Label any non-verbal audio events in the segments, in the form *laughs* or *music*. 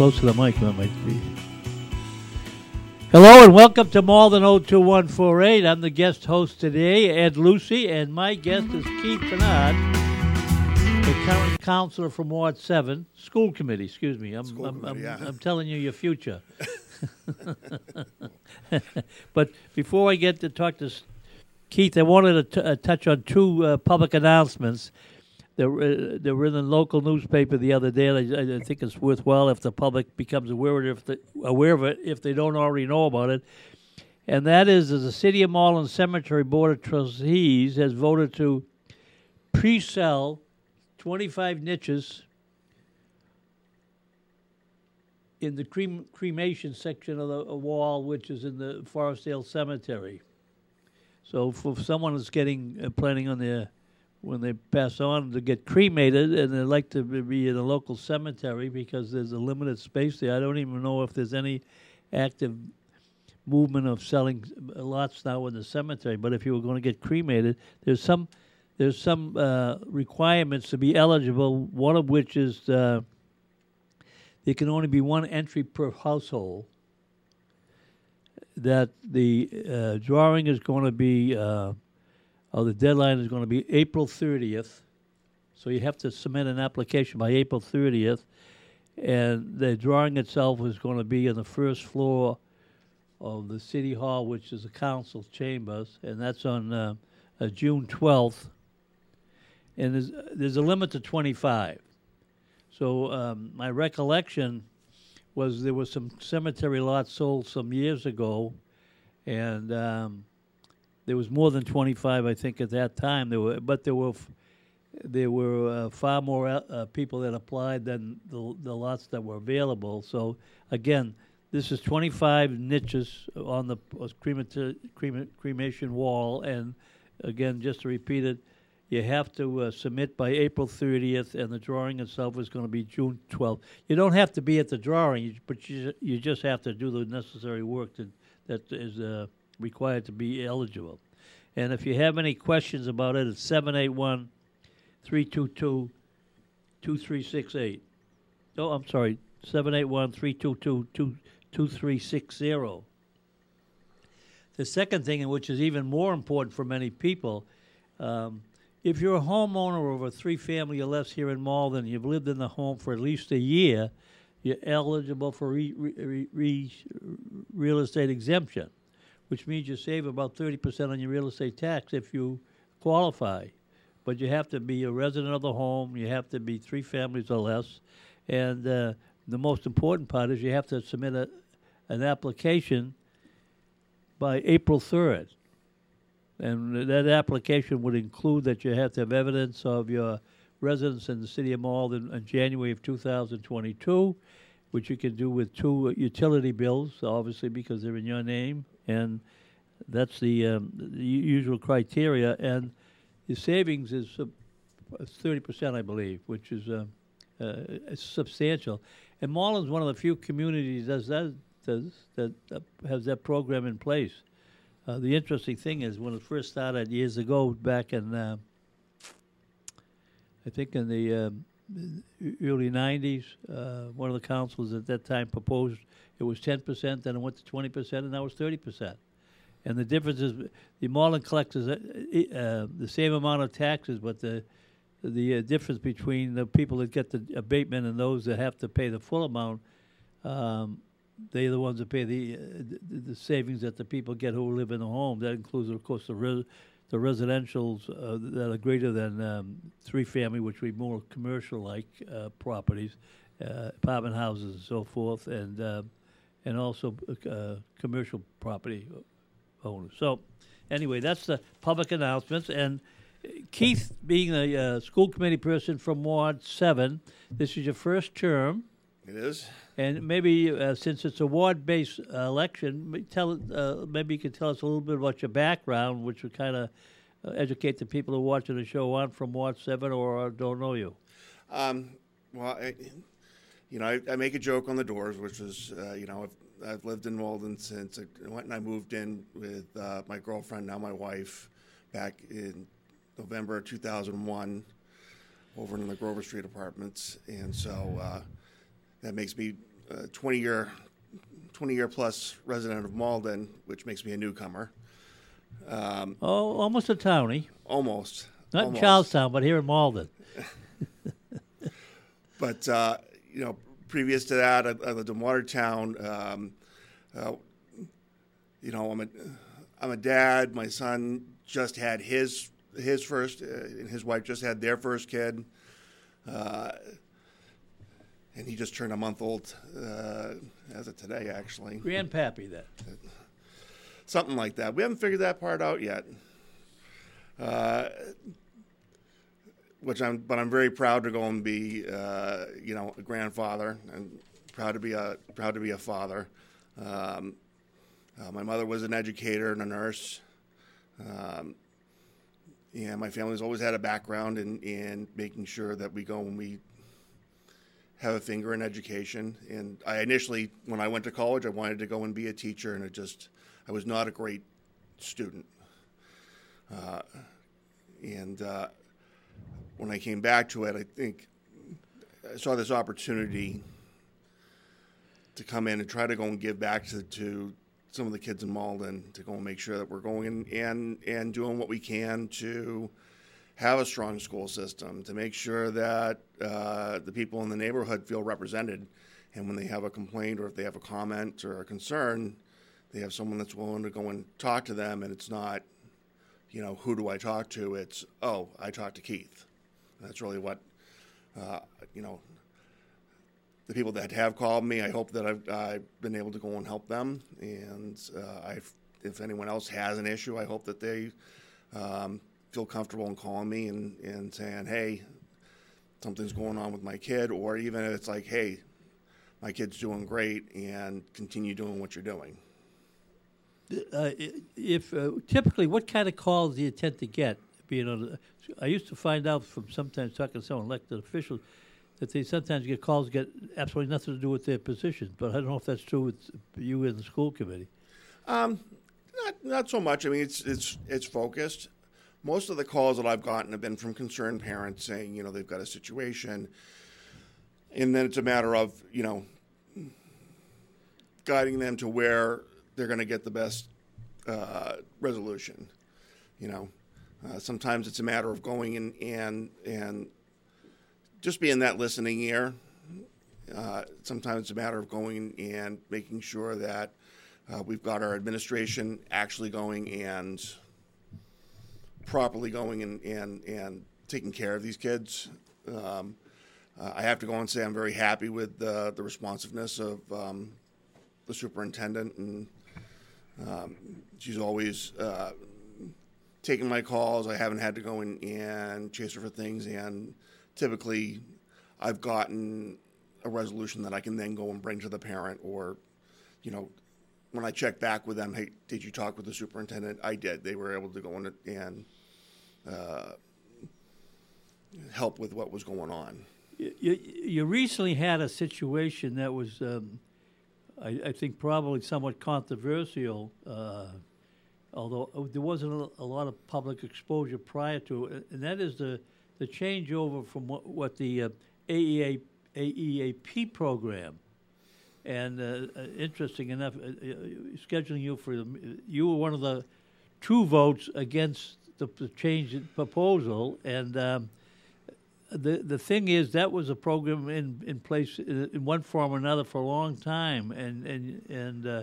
close to the mic, that might be. Hello and welcome to Malden 02148. I'm the guest host today, Ed Lucey, and my guest is Keith Bernard, the current counselor from Ward 7, school committee, excuse me. I'm, School I'm, committee, I'm, yeah. I'm telling you your future. *laughs* but before I get to talk to S- Keith, I wanted to t- uh, touch on two uh, public announcements. They were, uh, they were in the local newspaper the other day. I, I think it's worthwhile if the public becomes aware of it, if they, aware of it if they don't already know about it. And that is, that the City of Malden Cemetery Board of Trustees has voted to pre-sell 25 niches in the crem- cremation section of the uh, wall, which is in the Forestdale Cemetery. So for someone that's getting uh, planning on their when they pass on to get cremated and they like to be- in a local cemetery because there's a limited space there. I don't even know if there's any active movement of selling uh, lots now in the cemetery. But if you were going to get cremated, there's some there's some uh, requirements to be eligible. One of which is uh, there can only be one entry per household. That the uh, drawing is going to be. Uh, the deadline is going to be April 30th. So you have to submit an application by April 30th. And the drawing itself is going to be on the first floor of the City Hall, which is the council chambers, and that's on uh, uh, June 12th. And there's, there's a limit to 25. So um, my recollection was there was some cemetery lots sold some years ago, and um, there was more than 25, I think, at that time. There were, but there were, there were uh, far more uh, uh, people that applied than the, the lots that were available. So again, this is 25 niches on the uh, cremata- crema- cremation wall, and again, just to repeat it, you have to uh, submit by April 30th, and the drawing itself is going to be June 12th. You don't have to be at the drawing, but you, you just have to do the necessary work that, that is uh, required to be eligible. And if you have any questions about it, it's 781 322 2368. Oh, I'm sorry, 781 322 2360. The second thing, which is even more important for many people, um, if you're a homeowner of a three family or less here in Malden, you've lived in the home for at least a year, you're eligible for re, re, re, real estate exemption, which means you save about 30% on your real estate tax if you qualify. But you have to be a resident of the home, you have to be three families or less, and uh, the most important part is you have to submit a, an application by April 3rd. And that application would include that you have to have evidence of your residence in the city of Malden in January of 2022, which you can do with two utility bills, obviously because they're in your name, and that's the, um, the usual criteria. And the savings is thirty percent, I believe, which is uh, uh, substantial. And Malden's one of the few communities that does that uh, has that program in place. Uh, the interesting thing is when it first started years ago, back in uh, I think in the um, early '90s, uh, one of the councils at that time proposed it was 10 percent, then it went to 20 percent, and now it's 30 percent. And the difference is the Malden collects uh, uh, the same amount of taxes, but the the uh, difference between the people that get the abatement and those that have to pay the full amount, um, they're the ones that pay the, uh, the the savings that the people get who live in the home. That includes, of course, the res, the residentials uh, that are greater than um, three family, which would be more commercial like uh, properties, uh, apartment houses and so forth, and uh, and also uh, commercial property owners. So, anyway, that's the public announcements. And uh, Keith, being a uh, school committee person from Ward 7, this is your first term. It is. And maybe uh, since it's a ward-based uh, election, tell uh, maybe you could tell us a little bit about your background, which would kind of uh, educate the people who are watching the show on from Ward Seven or don't know you. Um, well, I, you know, I, I make a joke on the doors, which is, uh, you know, I've, I've lived in Malden since I went and I moved in with uh, my girlfriend, now my wife, back in November 2001 over in the Grover Street apartments. And so uh, that makes me a 20 year, 20 year plus resident of Malden, which makes me a newcomer. Um, Oh, almost a townie. almost. Not almost. in Charlestown, but here in Malden. *laughs* But uh, you know, previous to that, I, I lived in Watertown. Um, uh, you know, I'm a I'm a dad. My son just had his his first, uh, and his wife just had their first kid, uh, and he just turned a month old uh, as of today, actually. Grandpappy, that. something like that. We haven't figured that part out yet. Uh, which I'm, but I'm very proud to go and be, uh, you know, a grandfather, and proud to be a proud to be a father. Um, uh, my mother was an educator and a nurse. Um, and my family's always had a background in, in making sure that we go and we have a finger in education. And I initially, when I went to college, I wanted to go and be a teacher, and it just, I was not a great student. Uh, and uh, when I came back to it, I think I saw this opportunity to come in and try to go and give back to, to some of the kids in Malden to go and make sure that we're going in and, and doing what we can to have a strong school system, to make sure that uh, the people in the neighborhood feel represented. And when they have a complaint or if they have a comment or a concern, they have someone that's willing to go and talk to them. And it's not, you know, who do I talk to? It's, oh, I talked to Keith. And that's really what, uh, you know, the people that have called me, I hope that I've, I've been able to go and help them. And uh, if anyone else has an issue, I hope that they um, feel comfortable in calling me and, and saying, hey, something's going on with my kid, or even if it's like, hey, my kid's doing great and continue doing what you're doing. Uh, if uh, typically, what kind of calls do you tend to get? Being on, I used to find out from sometimes talking to some elected officials that they sometimes get calls that get absolutely nothing to do with their position. But I don't know if that's true with you in the school committee. Um, not not so much. I mean, it's it's it's focused. Most of the calls that I've gotten have been from concerned parents saying, you know, they've got a situation, and then it's a matter of you know guiding them to where they're going to get the best uh, resolution. You know, uh, sometimes it's a matter of going in and and just being that listening ear. Uh, sometimes it's a matter of going and making sure that uh, we've got our administration actually going and properly going and, and, and taking care of these kids. Um, uh, I have to go and say I'm very happy with the, the responsiveness of um, the superintendent, and um, she's always uh, taking my calls. I haven't had to go in and chase her for things, and typically I've gotten a resolution that I can then go and bring to the parent or, you know, when I check back with them, hey, did you talk with the superintendent? I did. They were able to go in and uh, help with what was going on. You, you, recently had a situation that was, um, I, I think, probably somewhat controversial. Uh, although there wasn't a, a lot of public exposure prior to it, and that is the the changeover from what, what the uh, AEA, AEAP program. And uh, uh, interesting enough, uh, uh, scheduling you for the, you were one of the two votes against the, the change proposal, and um, the the thing is that was a program in in place in, in one form or another for a long time, and and and uh,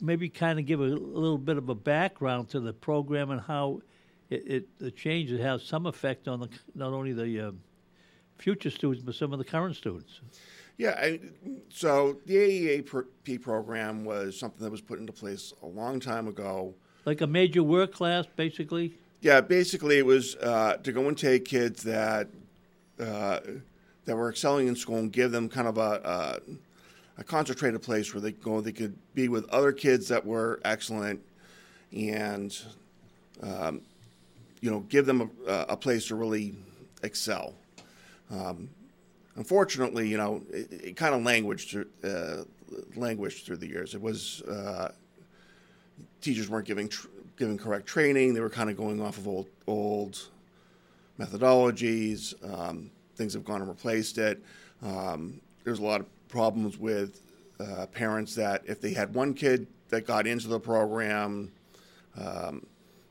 maybe kind of give a, a, little bit of a background to the program and how it, it the changes have some effect on the not only the uh, future students but some of the current students. Yeah, I, so the AEAP program was something that was put into place a long time ago. Like a major work class, basically. Yeah, basically it was uh, to go and take kids that uh, that were excelling in school and give them kind of a, a, a concentrated place where they go, they could be with other kids that were excellent, and um, you know, give them a, a, place to really excel. Um, unfortunately, you know, it, it kind of languished through, uh, languished through the years. It was uh, teachers weren't giving tr- giving correct training. They were kind of going off of old old methodologies. Um, things have gone and replaced it. Um, there's a lot of problems with uh, parents that if they had one kid that got into the program, um,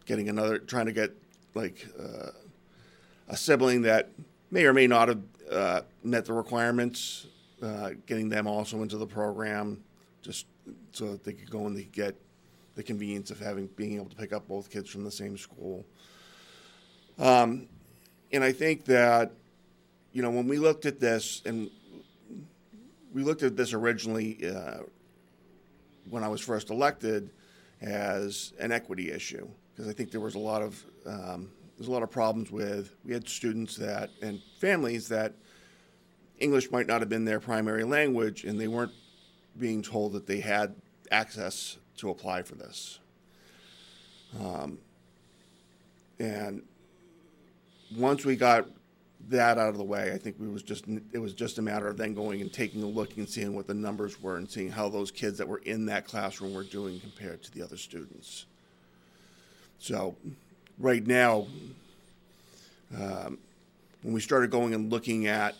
getting another, trying to get like uh, a sibling that may or may not have uh, met the requirements, uh, getting them also into the program, just so that they could go and they could get the convenience of having being able to pick up both kids from the same school. Um, and I think that, you know, when we looked at this, and we looked at this originally uh, when I was first elected as an equity issue, because I think there was a lot of um, there's a lot of problems with we had students that and families that English might not have been their primary language, and they weren't being told that they had access to apply for this. Um, and once we got that out of the way, I think we was just it was just a matter of then going and taking a look and seeing what the numbers were and seeing how those kids that were in that classroom were doing compared to the other students. So, right now, um, when we started going and looking at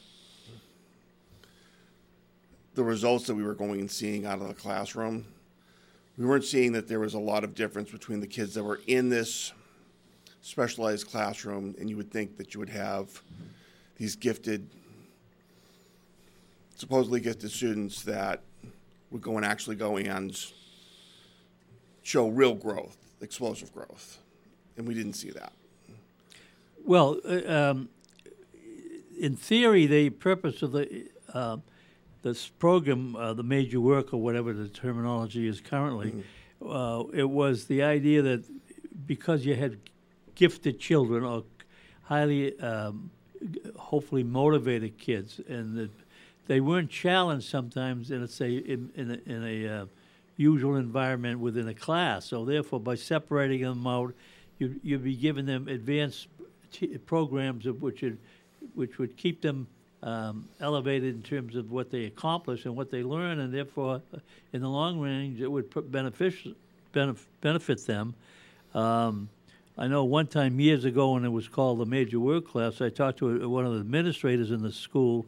the results that we were going and seeing out of the classroom, we weren't seeing that there was a lot of difference between the kids that were in this specialized classroom, and you would think that you would have these gifted, supposedly gifted students that would go and actually go and show real growth, explosive growth, and we didn't see that. Well, uh, um, in theory, the purpose of the uh, this program, uh, the major work or whatever the terminology is currently, mm-hmm. uh, it was the idea that because you had gifted children or highly, um, hopefully motivated kids, and that they weren't challenged sometimes in, let's say, in, in a, in a uh, usual environment within a class. So therefore, by separating them out, you, you'd be giving them advanced t- programs of which, would, which would keep them um, elevated in terms of what they accomplish and what they learn, and therefore, in the long range, it would benefit benef- benefit them. Um, I know one time years ago when it was called the major work class, I talked to one of the administrators in the school,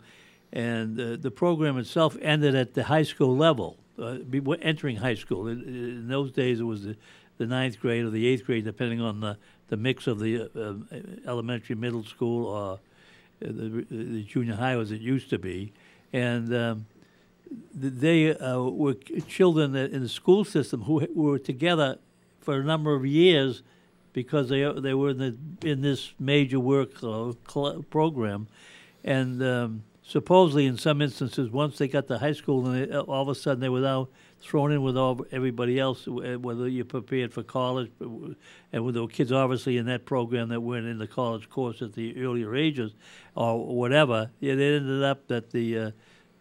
and uh, the program itself ended at the high school level, uh, entering high school. In, in, those days, it was the, the ninth grade or the eighth grade, depending on the, the mix of the uh elementary, middle school, or the, the junior high as it used to be, and um, they uh, were children in the school system who were together for a number of years because they they were in the in this major work uh, program, and um, supposedly in some instances, once they got to high school, and they, all of a sudden they were now thrown in with all everybody else, whether you're prepared for college, and with the kids obviously in that program that weren't in the college course at the earlier ages, or whatever. It ended up that the uh,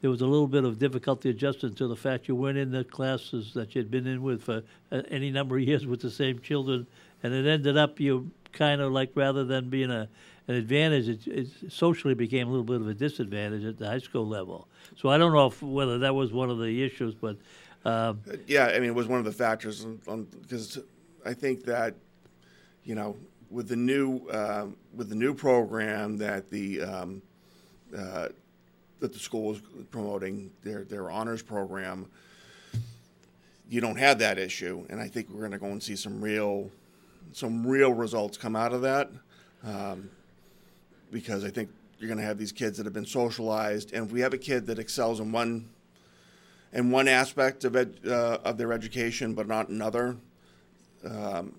there was a little bit of difficulty adjusting to the fact you weren't in the classes that you'd been in with for uh, any number of *laughs* years with the same children, and it ended up you kind of like rather than being a an advantage, it, it, socially became a little bit of a disadvantage at the high school level. So I don't know if, whether that was one of the issues, but um, yeah, I mean, it was one of the factors because I think that you know with the new uh, with the new program that the um, uh, that the school was promoting their their honors program, you don't have that issue, and I think we're going to go and see some real some real results come out of that um, because I think you're going to have these kids that have been socialized, and if we have a kid that excels in one in one aspect of ed, uh, of their education, but not another, um,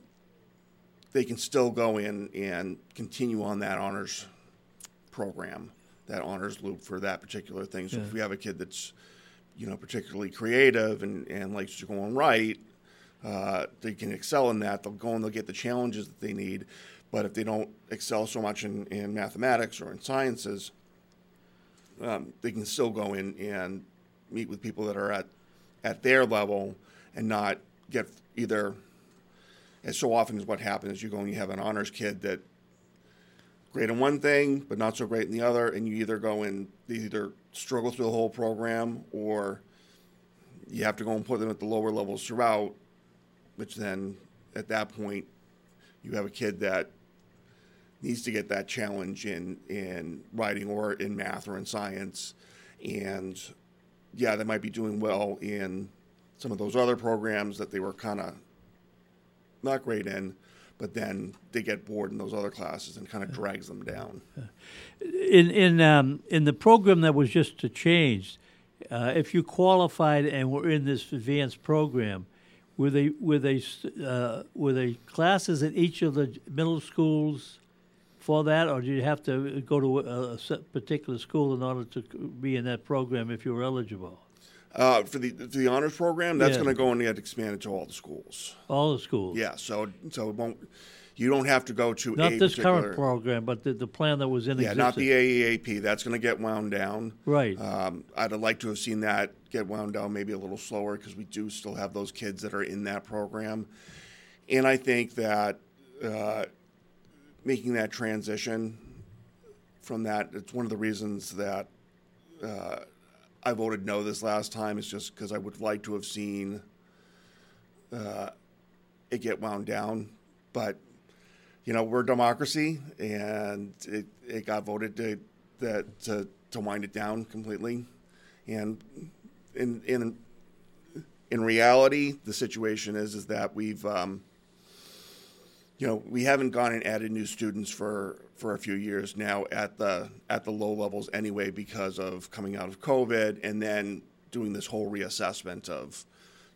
they can still go in and continue on that honors program, that honors loop for that particular thing. So Yeah. if we have a kid that's you know particularly creative and, and likes to go and write, uh, they can excel in that. They'll go and they'll get the challenges that they need. But if they don't excel so much in, in mathematics or in sciences, um, they can still go in and meet with people that are at, at their level and not get either. And so often is what happens you go and you have an honors kid that great in one thing but not so great in the other, and you either go and they either struggle through the whole program or you have to go and put them at the lower levels throughout, which then at that point you have a kid that needs to get that challenge in in writing or in math or in science and yeah they might be doing well in some of those other programs that they were kind of not great in but then they get bored in those other classes and kind of drags them down. In in um, in the program that was just changed, uh, if you qualified and were in this advanced program, were they were they uh, were they classes at each of the middle schools for that, or do you have to go to a, a particular school in order to be in that program if you're eligible? uh, for the for the honors program that's Yeah. going to go and get expanded to all the schools All the schools. yeah so so it won't you don't have to go to Not this current program, but the, the plan that was in yeah existence. not the AEAP that's going to get wound down Right. Um, I'd have liked to have seen that get wound down maybe a little slower because we do still have those kids that are in that program. And I think that uh, making that transition from that, it's one of the reasons that uh, I voted no this last time, is just because I would like to have seen uh, it get wound down. But, you know, we're a democracy, and it, it got voted to, that, to, to wind it down completely. And in, in, in reality, the situation is, is that we've, um, you know, we haven't gone and added new students for, for a few years now at the at the low levels anyway because of coming out of COVID and then doing this whole reassessment of,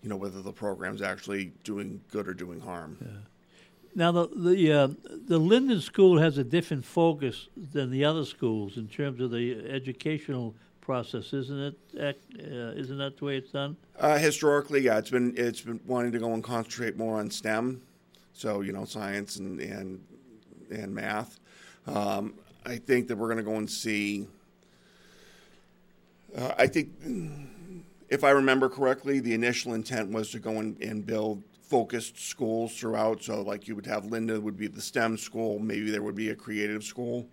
you know, whether the program's actually doing good or doing harm. Now the the uh, the Linden School has a different focus than the other schools in terms of the educational process, isn't it? Uh, isn't that the way it's done? Uh, historically, yeah, it's been it's been wanting to go and concentrate more on STEM, so you know, science and and and math. Um, I think that we're going to go and see. Uh, I think, if I remember correctly, the initial intent was to go and, and build focused schools throughout. So, like you would have Linden would be the STEM school, maybe there would be a creative school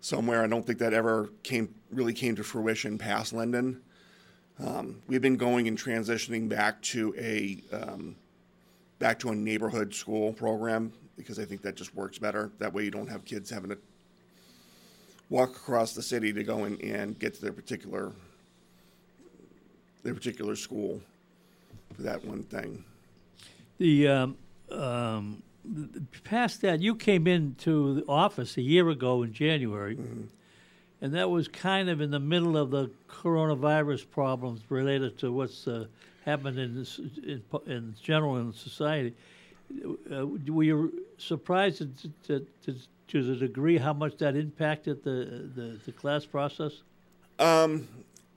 somewhere. I don't think that ever came really came to fruition past Linden. Um, we've been going and transitioning back to a um, back to a neighborhood school program because I think that just works better. That way, you don't have kids having to walk across the city to go in and get to their particular their particular school for that one thing. The um, um, past that, you came into the office a year ago in January, and that was kind of in the middle of the coronavirus problems related to what's uh, happened in, this, in in general in society. Uh, were you surprised to, to, to, the degree how much that impacted the, the, the class process? Um,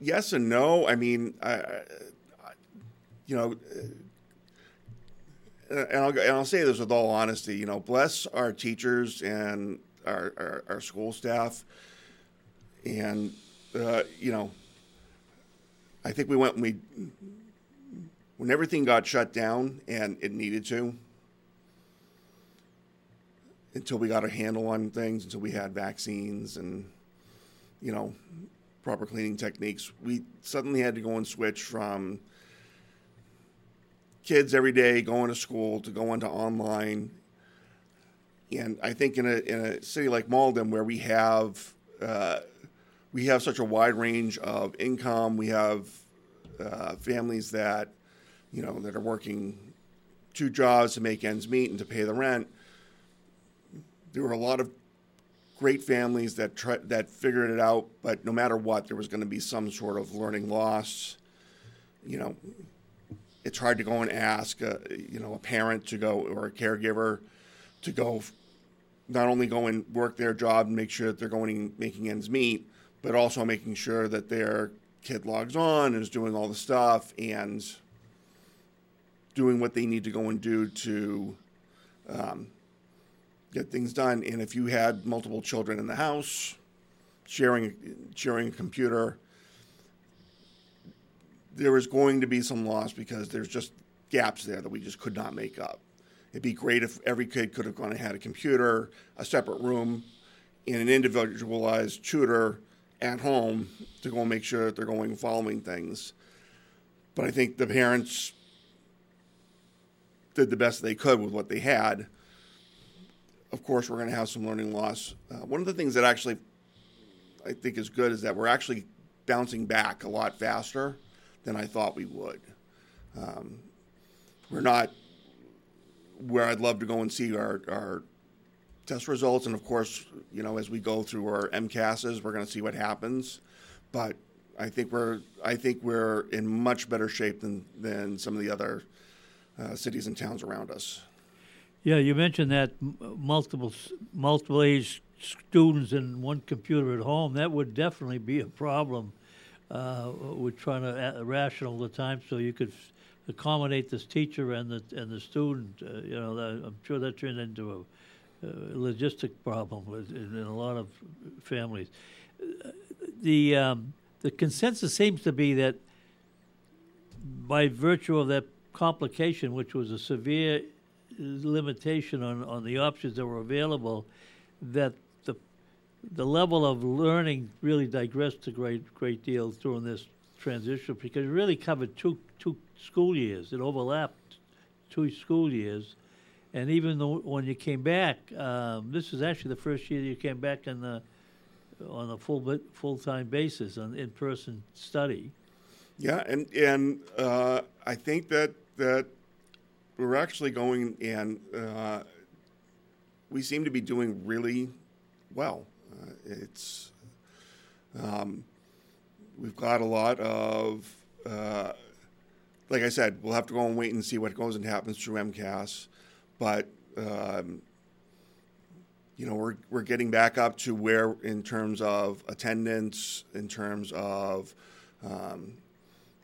yes and no. I mean, I, I, you know, uh, and I'll, and I'll say this with all honesty. You know, bless our teachers and our our, our school staff, and uh, you know, I think we went when we when everything got shut down and it needed to. Until we got a handle on things, until we had vaccines and, you know, proper cleaning techniques, we suddenly had to go and switch from kids every day going to school to going to online. And I think in a in a city like Malden, where we have uh, we have such a wide range of income, we have uh, families that you know that are working two jobs to make ends meet and to pay the rent. There were a lot of great families that that figured it out, but no matter what, there was going to be some sort of learning loss. You know, it's hard to go and ask, a, you know, a parent to go or a caregiver to go, not only go and work their job and make sure that they're going and making ends meet, but also making sure that their kid logs on and is doing all the stuff and doing what they need to go and do to um, get things done. And if you had multiple children in the house, sharing sharing a computer, there was going to be some loss because there's just gaps there that we just could not make up. It'd be great if every kid could have gone and had a computer, a separate room, and an individualized tutor at home to go and make sure that they're going following things. But I think the parents did the best they could with what they had. Of course, we're going to have some learning loss. Uh, one of the things that actually I think is good is that we're actually bouncing back a lot faster than I thought we would. Um, we're not where I'd love to go and see our, our test results, and of course, you know, as we go through our MCASs, we're going to see what happens. But I think we're I think we're in much better shape than than some of the other uh, cities and towns around us. Yeah, you mentioned that multiple multiple age students and one computer at home. That would definitely be a problem. Uh, with trying to a- rational the time so you could accommodate this teacher and the and the student. Uh, you know, I'm sure that turned into a logistic problem in, a lot of families. Uh, The um, the consensus seems to be that by virtue of that complication, which was a severe limitation on, on the options that were available, that the the level of learning really digressed a great great deal during this transition because it really covered two two school years. It overlapped two school years, and even though when you came back, um, this was actually the first year you came back in the on a full full time basis on in person study. Yeah, and and uh, I think that that we're actually going and uh, we seem to be doing really well. Uh, it's um, we've got a lot of uh, like I said, we'll have to go and wait and see what goes and happens through MCAS, but. Um, you know, we're, we're getting back up to where, in terms of attendance, in terms of, um,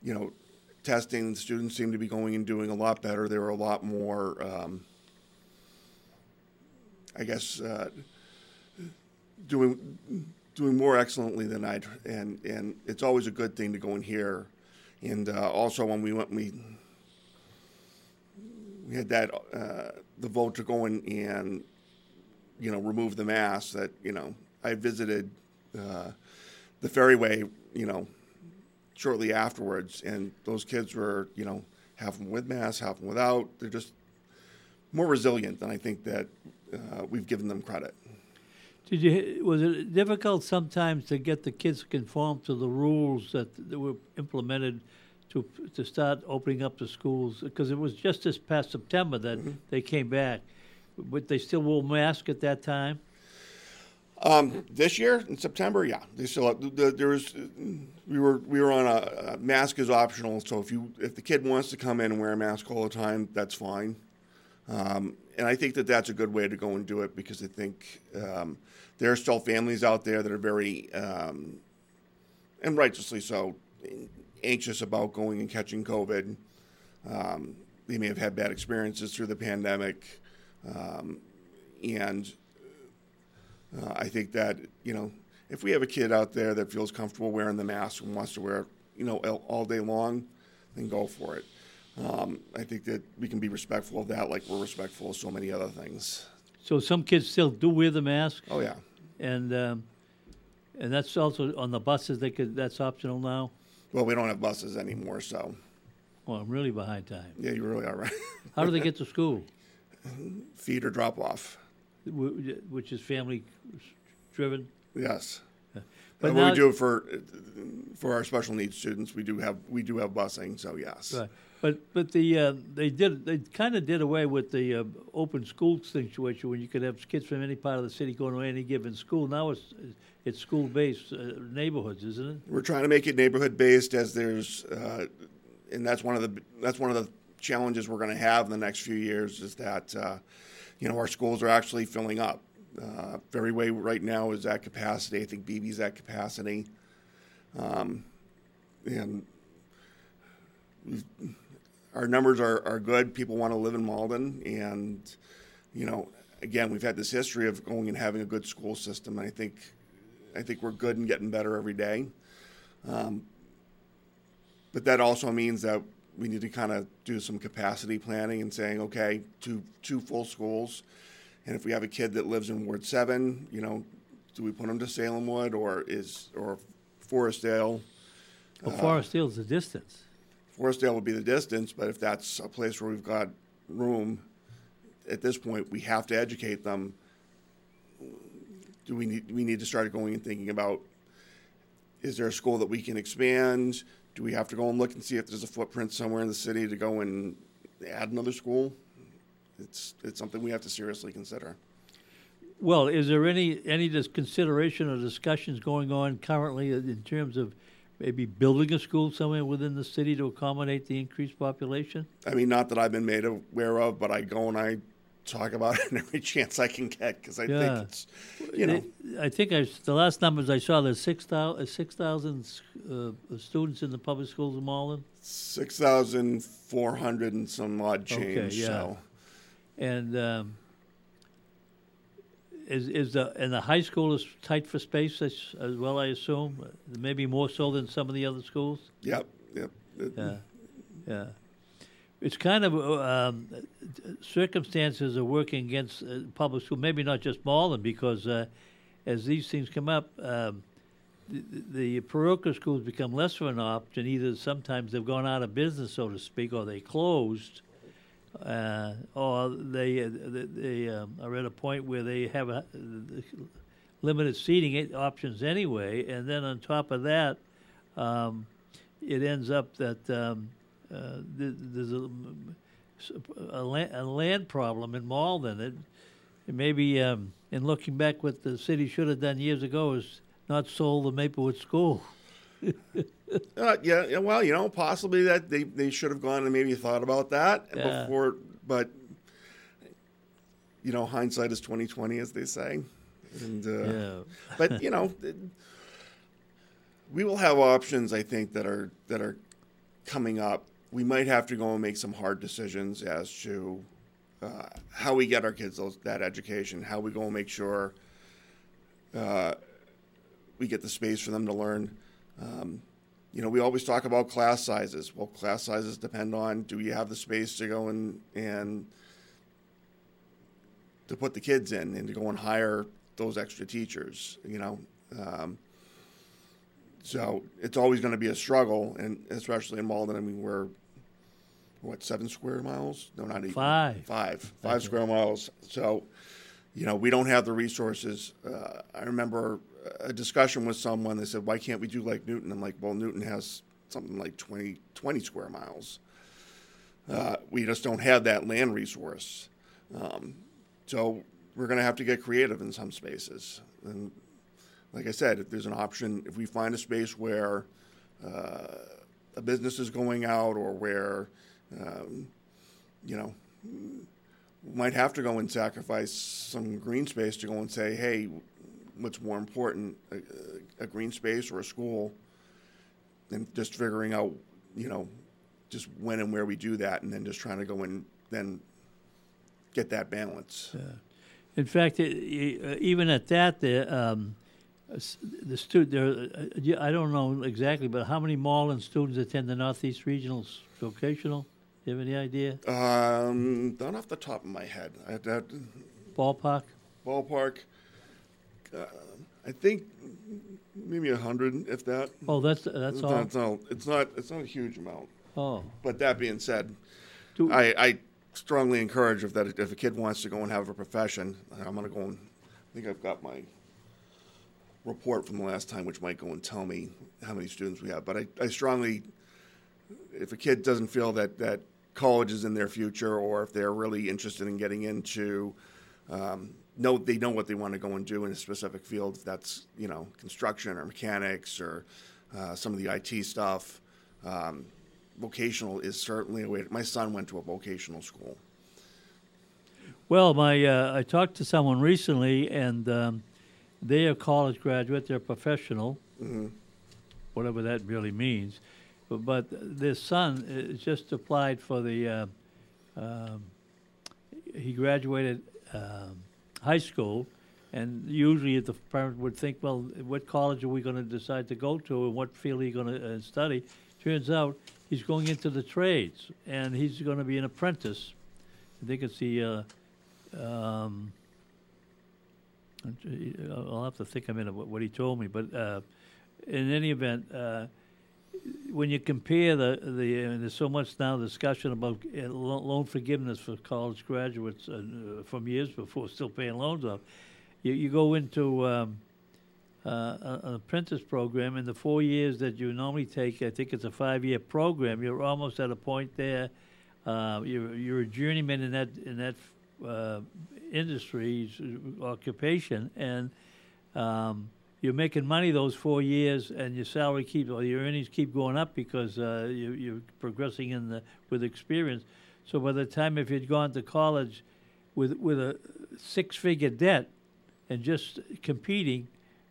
you know, testing, students seem to be going and doing a lot better. There were a lot more, um, I guess, uh, doing doing more excellently than I'd, and and it's always a good thing to go in here, And uh, also when we went, we we had that uh, the vote to go in and you know remove the mask. That you know I visited uh, the ferryway, you know, shortly afterwards, and those kids were, you know, half them with masks, half them without. They're just more resilient than I think that uh, we've given them credit. Did you? Was it difficult sometimes to get the kids to conform to the rules that, that were implemented to to start opening up the schools? Because it was just this past September that mm-hmm. they came back, but they still wore masks at that time. Um, this year in September, yeah, they still the, there was we were we were on a, a, mask is optional. So if you if the kid wants to come in and wear a mask all the time, that's fine. Um, and I think that that's a good way to go and do it because I think um, there are still families out there that are very um, and righteously so anxious about going and catching COVID. Um, they may have had bad experiences through the pandemic, um, and uh, I think that you know if we have a kid out there that feels comfortable wearing the mask and wants to wear it, you know, all day long, then go for it. Um, I think that we can be respectful of that, like we're respectful of so many other things. So some kids still do wear the mask. Oh yeah, and um, and that's also on the buses. They could that's optional now. Well, we don't have buses anymore, so. Well, I'm really behind time. Yeah, you really are right. *laughs* How do they get to school? *laughs* Feed or drop off which is family driven. Yes. But now- we do for for our special needs students. We do have we do have busing. So yes. Right. But but the uh, they did they kind of did away with the uh, open school situation when you could have kids from any part of the city going to any given school. Now it's it's school based uh, neighborhoods, isn't it? We're trying to make it neighborhood based as there's, uh, and that's one of the that's one of the challenges we're going to have in the next few years is that uh, you know our schools are actually filling up. Uh, Ferryway right now is at capacity. I think BB's at capacity, um, and our numbers are, are good. People want to live in Malden, and you know, again, we've had this history of going and having a good school system. And I think I think we're good and getting better every day. Um, but that also means that we need to kind of do some capacity planning and saying, okay, two two full schools, and if we have a kid that lives in Ward Seven, you know, do we put them to Salemwood or is or Forestdale? Well, Uh, Forest Hill's the distance. Forestdale would be the distance, but if that's a place where we've got room, at this point, we have to educate them. Do we need, we need to start going and thinking about, is there a school that we can expand? Do we have to go and look and see if there's a footprint somewhere in the city to go and add another school? It's, it's something we have to seriously consider. Well, is there any any consideration or discussions going on currently in terms of maybe building a school somewhere within the city to accommodate the increased population? I mean, not that I've been made aware of, but I go and I talk about it *laughs* every chance I can get because I Yeah. think it's, you know, I think I, the last numbers I saw, there's six thousand six thousand uh, students in the public schools in Malden, six thousand four hundred and some odd change. Okay, yeah. So and um, is is the and the high school is tight for space as, as well. I assume maybe more so than some of the other schools. yep, yep. Yeah, yeah. It's kind of um, circumstances are working against uh, public school. Maybe not just Malden, because uh, as these things come up, um, the, the parochial schools become less of an option. Either sometimes they've gone out of business, so to speak, or they closed, uh, or they uh, they, they um, are at a point where they have a, limited seating options anyway. And then on top of that, um, it ends up that um, uh, there's a, a, land, a land problem in Malden. It, it maybe, um, in looking back, what the city should have done years ago is not sold the Maplewood School. *laughs* Uh, yeah, well, you know, possibly that they, they should have gone and maybe thought about that Yeah. before, but you know, hindsight is twenty twenty, as they say. And uh, Yeah. but *laughs* you know, we will have options. I think that are that are coming up. We might have to go and make some hard decisions as to uh, how we get our kids those, that education, how we go and make sure uh, we get the space for them to learn. Um, you know, we always talk about class sizes. Well, class sizes depend on do you have the space to go and and to put the kids in and to go and hire those extra teachers. You know, um, so it's always going to be a struggle, and especially in Malden. I mean, we're what seven square miles? No, not even Five. Five, five square miles. So, you know, we don't have the resources. Uh, I remember a discussion with someone. They said, "Why can't we do like Newton?" I'm like, "Well, Newton has something like 20, 20 square miles. Uh, we just don't have that land resource. Um, so we're going to have to get creative in some spaces. And like I said, if there's an option, if we find a space where uh, a business is going out or where, um, you know, might have to go and sacrifice some green space to go and say, hey, what's more important, a, a green space or a school? And just figuring out, you know, just when and where we do that, and then just trying to go and then get that balance. In fact, it, uh, even at that, the um, the student there uh, i don't know exactly, but how many Malden students attend the Northeast Regional Vocational? Do you have any idea? Um, not off the top of my head. I, that Ballpark? ballpark. Uh, I think maybe a hundred, if that. Oh, that's that's it's all. Not, it's, not, it's not. It's not a huge amount. Oh, But that being said, Do- I, I strongly encourage if that if a kid wants to go and have a profession, I'm going to go and I think I've got my report from the last time, which might go and tell me how many students we have. But I, I strongly, if a kid doesn't feel that, that college is in their future, or if they're really interested in getting into, um, know they know what they want to go and do in a specific field. If that's you know construction or mechanics or uh, some of the IT stuff. Um, vocational is certainly a way. To, my son went to a vocational school. Well, my uh, I talked to someone recently, and um, they are college graduate. They're professional, Mm-hmm. whatever that really means. But, but their son uh, just applied for the. Uh, um, he graduated um, high school, and usually the parent would think, well, what college are we going to decide to go to, and what field are you going to uh, study? Turns out he's going into the trades, and he's going to be an apprentice. I think it's the. Uh, um, I'll have to think a minute what, what he told me, but uh, in any event, uh, when you compare the the and there's so much now discussion about uh, loan forgiveness for college graduates uh, from years before still paying loans off, you, you go into um, uh, an apprentice program in the four years that you normally take. I think it's a five year program. You're almost at a point there. Uh, you're you're a journeyman in that in that uh, industry occupation and. Um, you're making money those four years, and your salary keeps, or your earnings keep going up because uh, you, you're progressing in the with experience. So by the time if you'd gone to college with with a six-figure debt and just competing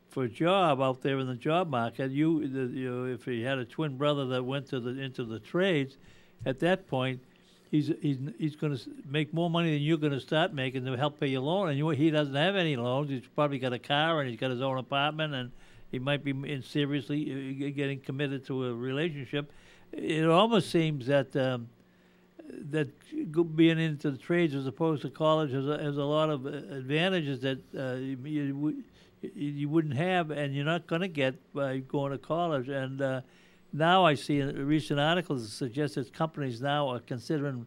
for a job out there in the job market, you, the, you if you had a twin brother that went to the into the trades, at that point, he's he's he's going to make more money than you're going to start making to help pay your loan. And you, he doesn't have any loans. He's probably got a car and he's got his own apartment, and he might be in seriously uh, getting committed to a relationship. It almost seems that. Um, that being into the trades as opposed to college has a, has a lot of uh, advantages that uh, you, you wouldn't have, and you're not going to get by going to college. And uh, now I see in recent articles that suggest that companies now are considering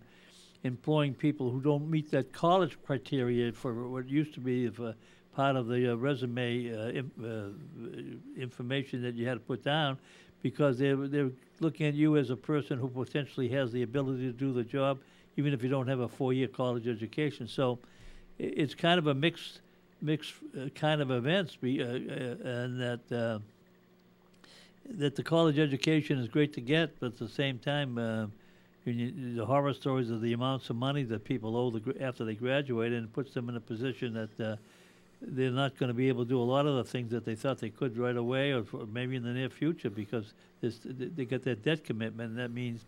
employing people who don't meet that college criteria for what used to be a part of the uh, resume uh, im- uh, information that you had to put down, because they're they're looking at you as a person who potentially has the ability to do the job, even if you don't have a four-year college education. So, it's kind of a mixed mixed uh, kind of events, be, uh, and that that the college education is great to get, but at the same time, uh, you, the horror stories of the amounts of money that people owe the, after they graduate, and it puts them in a position that uh, they're not going to be able to do a lot of the things that they thought they could right away, or maybe in the near future, because they get that debt commitment, and that means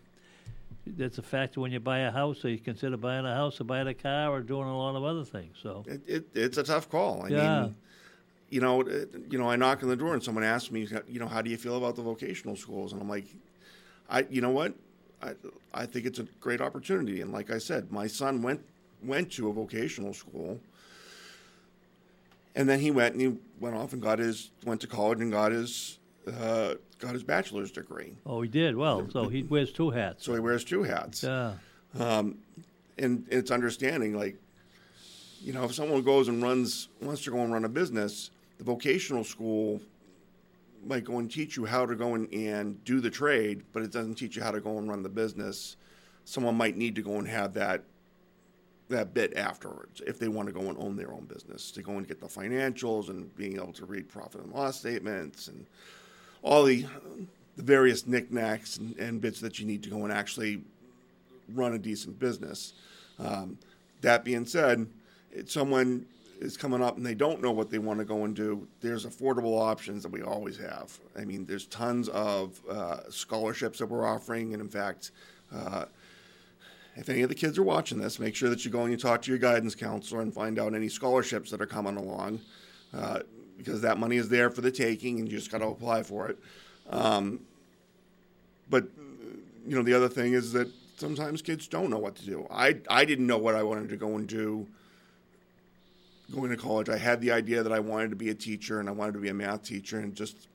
that's a factor when you buy a house. So you consider buying a house or buying a car or doing a lot of other things. So it, it, it's a tough call. I yeah. mean, you know, you know, I knock on the door and someone asks me, you know, how do you feel about the vocational schools? And I'm like, I, you know what, I, I think it's a great opportunity. And like I said, my son went went to a vocational school, and then he went and he went off and got his went to college and got his uh, got his bachelor's degree. Oh, he did well. So he wears two hats. So he wears two hats. Yeah. Um, and it's understanding like, you know, if someone goes and runs wants to go and run a business the vocational school might go and teach you how to go and, and do the trade, but it doesn't teach you how to go and run the business. Someone might need to go and have that that bit afterwards if they want to go and own their own business to go and get the financials and being able to read profit and loss statements and all the, the various knickknacks and, and bits that you need to go and actually run a decent business. Um, that being said, someone is coming up and they don't know what they want to go and do, there's affordable options that we always have. I mean, there's tons of uh, scholarships that we're offering, and in fact, uh, if any of the kids are watching this, make sure that you go and you talk to your guidance counselor and find out any scholarships that are coming along, uh, because that money is there for the taking, and you just got to apply for it. Um, but you know, the other thing is that sometimes kids don't know what to do. I I didn't know what I wanted to go and do going to college, I had the idea that I wanted to be a teacher and I wanted to be a math teacher. And just,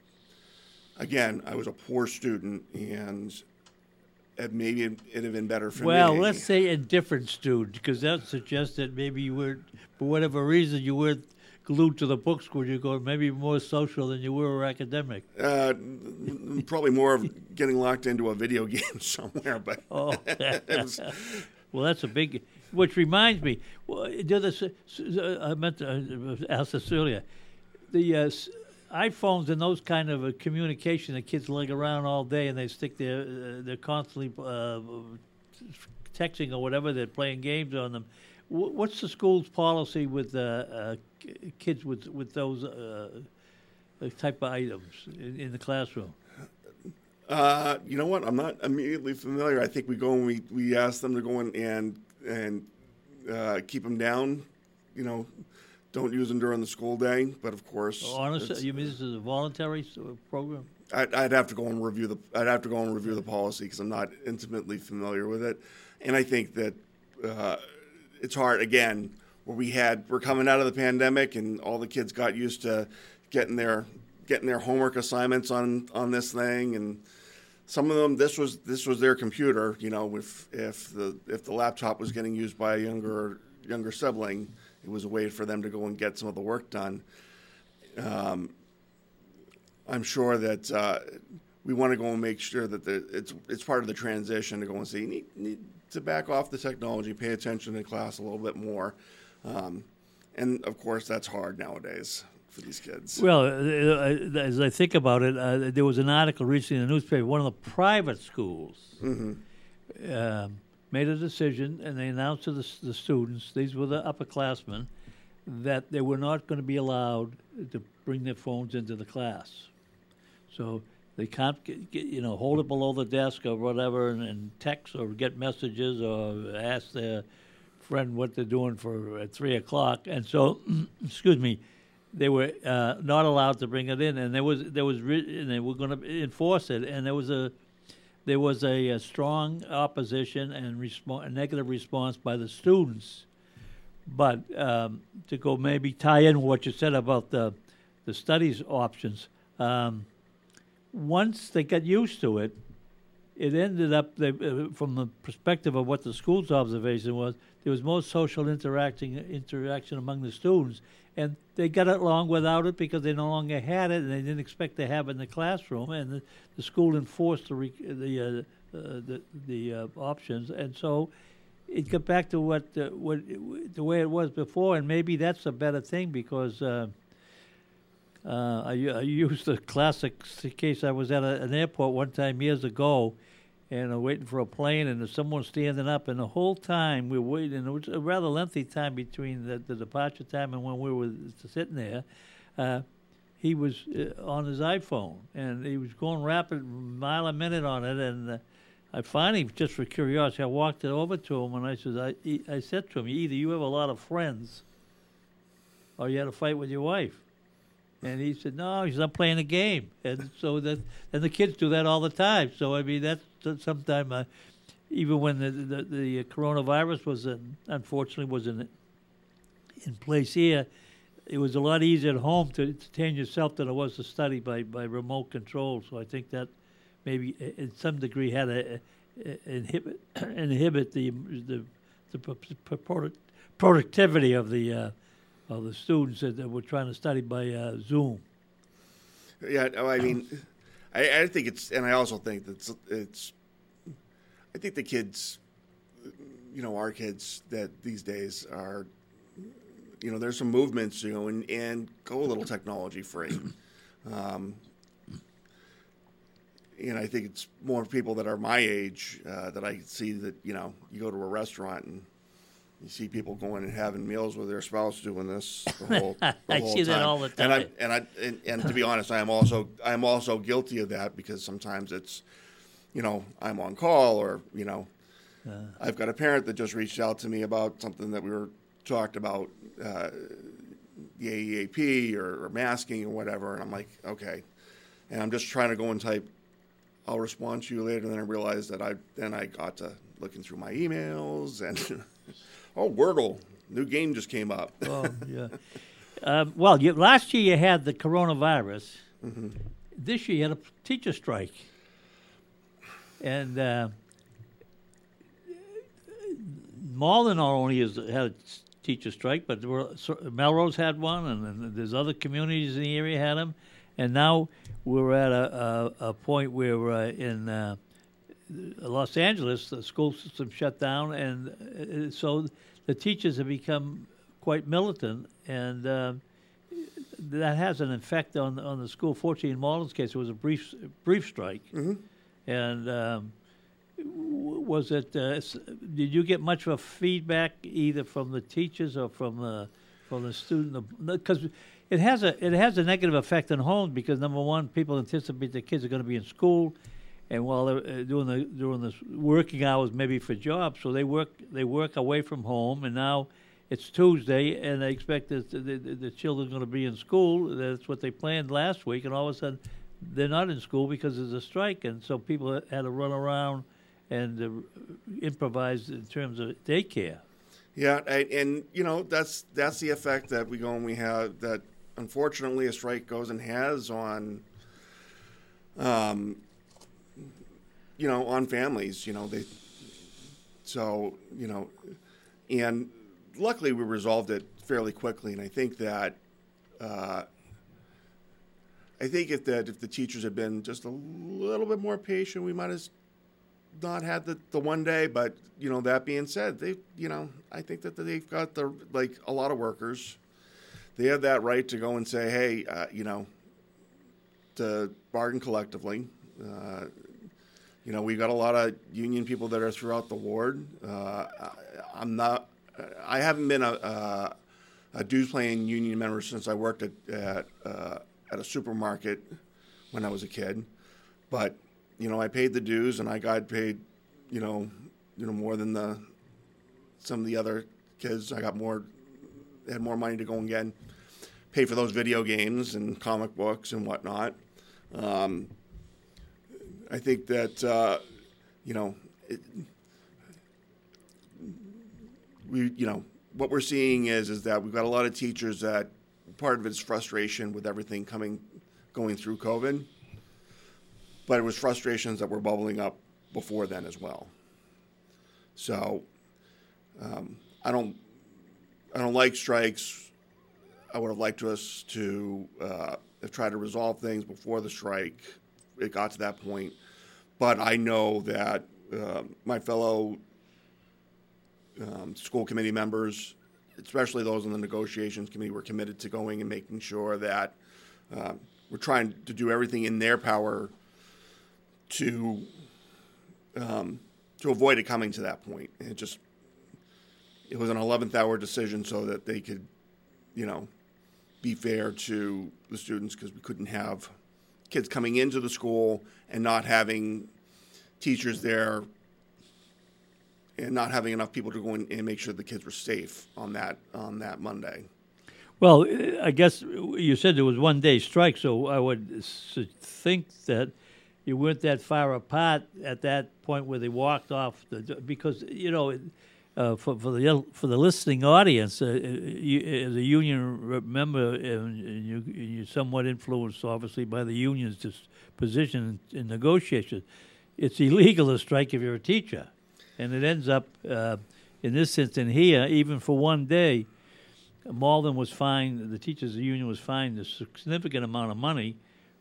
again, I was a poor student and it maybe it'd have been better for well, me. Well, let's say a different student because that suggests that maybe you were, for whatever reason, you weren't glued to the books when you go maybe more social than you were academic. Uh, probably more of getting locked into a video *laughs* game somewhere, but Oh, *laughs* was- *laughs* well, that's a big. Which reminds me, the s- I meant to uh, ask this earlier. The uh, iPhones and those kind of uh, communication, the kids leg around all day and they stick their, uh, they're constantly uh, texting or whatever. They're playing games on them. Wh- What's the school's policy with uh, uh, kids with with those uh, uh, type of items in, in the classroom? Uh, you know what? I'm not immediately familiar. I think we go and we, we ask them to go in and and uh, keep them down. You know, don't use them during the school day. But of course, Honestly, you mean this is a voluntary uh, program? I'd, I'd have to go and review the I'd have to go and review the policy because I'm not intimately familiar with it, and I think that uh, it's hard again where we had we're coming out of the pandemic and all the kids got used to getting their getting their homework assignments on on this thing and some of them this was this was their computer you know if if the if the laptop was getting used by a younger younger sibling it was a way for them to go and get some of the work done. I'm sure that uh, we want to go and make sure that the, it's it's part of the transition to go and say you need, need to back off the technology, pay attention in class a little bit more, um, and of course that's hard nowadays for these kids. Well, uh, uh, as I think about it, uh, there was an article recently in the newspaper. One of the private schools um, made a decision, and they announced to the, the students, these were the upperclassmen, that they were not going to be allowed to bring their phones into the class. So they can't, get, get, you know, hold it below the desk or whatever, and, and text or get messages or ask their friend what they're doing for at three o'clock. And so, *clears throat* excuse me, they were uh, not allowed to bring it in, and there was there was re- and they were going to enforce it, and there was a there was a, a strong opposition and respo- a negative response by the students. But um, to go maybe tie in what you said about the the studies options, um, once they got used to it, it ended up they, uh, from the perspective of what the school's observation was. There was more social interacting interaction among the students, and they got along without it because they no longer had it, and they didn't expect to have it in the classroom. And the, the school enforced the re, the uh, uh, the, the uh, options, and so it got back to what uh, what the way it was before, and maybe that's a better thing because. Uh, uh, I, I used the classic case. I was at a, an airport one time years ago, and I'm waiting for a plane, and someone standing up, and the whole time we were waiting. It was a rather lengthy time between the, the departure time and when we were sitting there. Uh, he was uh, on his iPhone, and he was going rapid, mile a minute on it, and. Uh, I finally, just for curiosity, I walked it over to him and I said, I, I said to him, either you have a lot of friends, or you had a fight with your wife. And he said, "No, he's not playing a game." And so that, and the kids do that all the time. So I mean, that's that's sometime, uh, even when the, the the coronavirus was, in, unfortunately, was in in place here, it was a lot easier at home to entertain yourself than it was to study by by remote control. So I think that maybe in some degree had a inhibit *clears throat* inhibit the the the pro- pro- product, productivity of the. Uh, of the students that, that were trying to study by uh, Zoom. Yeah, no, I mean, I, I think it's, and I also think that it's, it's, I think the kids, you know, our kids that these days are, you know, there's some movements, you know, and, and go a little technology free. Um, and I think it's more people that are my age uh, that I see that, you know, you go to a restaurant and you see people going and having meals with their spouse doing this *laughs* the whole, the I whole see that all the time. And I time. and I and, and to be honest, I am also I am also guilty of that because sometimes it's, you know, I'm on call or you know, I've got a parent that just reached out to me about something that we were talked about, uh, the AEAP or, or masking or whatever, and I'm like, okay, and I'm just trying to go and type. I'll respond to you later, and then I realized that I then I got to looking through my emails and *laughs* oh Wordle, new game just came up. Oh, yeah. um, *laughs* well, you, last year you had the coronavirus. This year you had a teacher strike. And uh, Malden not only has had a teacher strike, but were, Melrose had one, and, and there's other communities in the area had them, and now we're at a, a, a point where uh, in uh, Los Angeles the school system shut down, and uh, so the teachers have become quite militant, and uh, that has an effect on on the school. Fortunately, in Malden's case, it was a brief brief strike, and. Um, was it? Uh, did you get much of a feedback either from the teachers or from the from the student? Because it has a it has a negative effect on homes because number one, people anticipate their kids are going to be in school, and while they're uh, doing the doing the working hours maybe for jobs, so they work they work away from home, and now it's Tuesday, and they expect that the, the, the children are going to be in school. That's what they planned last week, and all of a sudden they're not in school because there's a strike, and so people had to run around and uh, improvise in terms of daycare. Yeah, and, and you know that's that's the effect that we go and we have that. Unfortunately, a strike goes and has on, um, you know, on families. You know they, so you know, and luckily we resolved it fairly quickly. And I think that, uh, I think if that if the teachers had been just a little bit more patient, we might have not had the, the one day, but you know that being said, they you know I think that they've got the like a lot of workers, they have that right to go and say, hey, uh, you know, to bargain collectively. Uh, you know, we've got a lot of union people that are throughout the ward. Uh, I, I'm not. I haven't been a, a, a dues paying union member since I worked at at, uh, at a supermarket when I was a kid, but you know, I paid the dues and I got paid, you know, you know more than the some of the other kids. I got more, had more money to go and get, pay for those video games and comic books and whatnot. Um, I think that uh, you know, it, we you know what we're seeing is is that we've got a lot of teachers that part of it's frustration with everything coming going through COVID but it was frustrations that were bubbling up before then as well. So um, I don't I don't like strikes. I would have liked us to uh, have tried to resolve things before the strike. It got to that point, but I know that uh, my fellow um, school committee members, especially those on the negotiations committee, were committed to going and making sure that uh, we're trying to do everything in their power to um, to avoid it coming to that point. And it just it was an eleventh hour decision so that they could, you know, be fair to the students because we couldn't have kids coming into the school and not having teachers there and not having enough people to go in and make sure the kids were safe on that on that Monday. Well, I guess you said there was one day strike, so I would think that you weren't that far apart at that point where they walked off the because you know uh, for for the for the listening audience, uh, you, as a union member, and you you're somewhat influenced obviously by the union's position in, in negotiations. It's illegal to strike if you're a teacher, and it ends up uh, in this instance here, even for one day. Malden was fined. The teachers' union was fined a significant amount of money,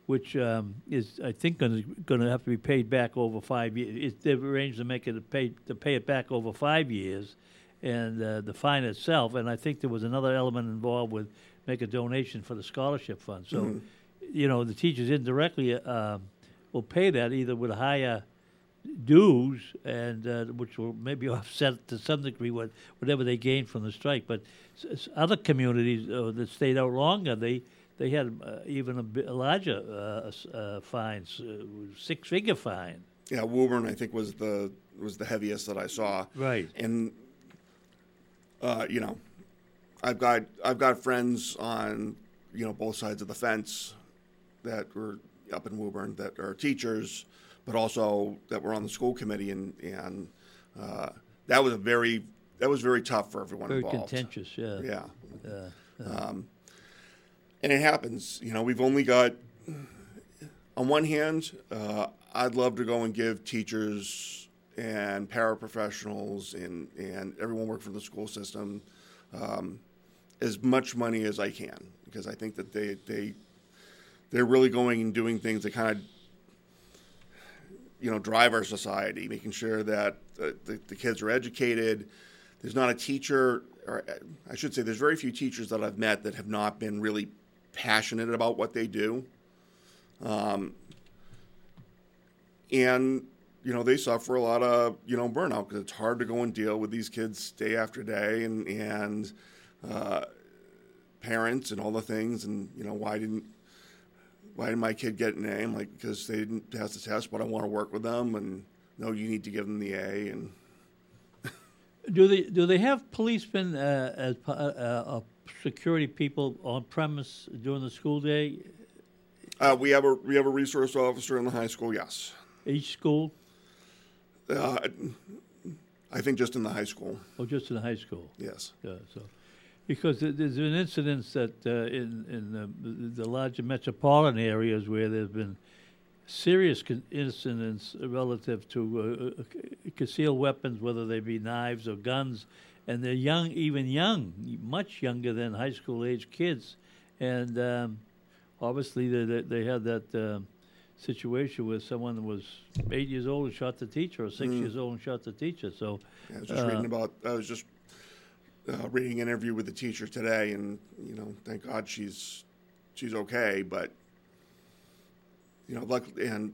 which um, is, I think, going to have to be paid back over five years. It, they've arranged to make it pay to pay it back over five years, and uh, the fine itself. And I think there was another element involved with make a donation for the scholarship fund. So, you know, the teachers indirectly uh, will pay that either with higher dues and uh, which will maybe *laughs* offset to some degree what whatever they gain from the strike. But s- s- other communities uh, that stayed out longer, they they had uh, even a, larger uh, uh, fines, uh, six figure fine. Yeah, Woburn I think was the was the heaviest that I saw. Right. And uh, you know, I've got I've got friends on you know both sides of the fence that were up in Woburn that are teachers, but also that were on the school committee, and and uh, that was a very that was very tough for everyone Very involved. contentious, yeah. Yeah. Um, and it happens. You know, we've only got, on one hand, uh, I'd love to go and give teachers and paraprofessionals and, and everyone working for the school system um, as much money as I can because I think that they they they're really going and doing things that kind of you know drive our society, making sure that the, the, the kids are educated. There's not a teacher, or I should say, there's very few teachers that I've met that have not been really passionate about what they do. Um, and you know they suffer a lot of you know burnout because it's hard to go and deal with these kids day after day and and uh, parents and all the things and you know why didn't why did my kid get an A? I'm like because they didn't pass the test, but I want to work with them and no, you need to give them the A and. do they do they have policemen uh, as uh, uh, security people on premise during the school day? Uh, we have a we have a resource officer in the high school. Yes. Each school. Uh, I think just in the high school. Oh, just in the high school. Yes. Yeah. So, because there's been incidents that uh, in in the, the larger metropolitan areas where there's been serious con- incidents relative to uh, uh, concealed weapons, whether they be knives or guns, and they're young, even young, much younger than high school age kids, and um, obviously they they, they had that. Uh, situation where someone was eight years old and shot the teacher, or six mm. years old and shot the teacher. So yeah, I was just uh, reading about. I was just uh, reading an interview with the teacher today, and you know, thank God she's she's okay. But you know, luckily, and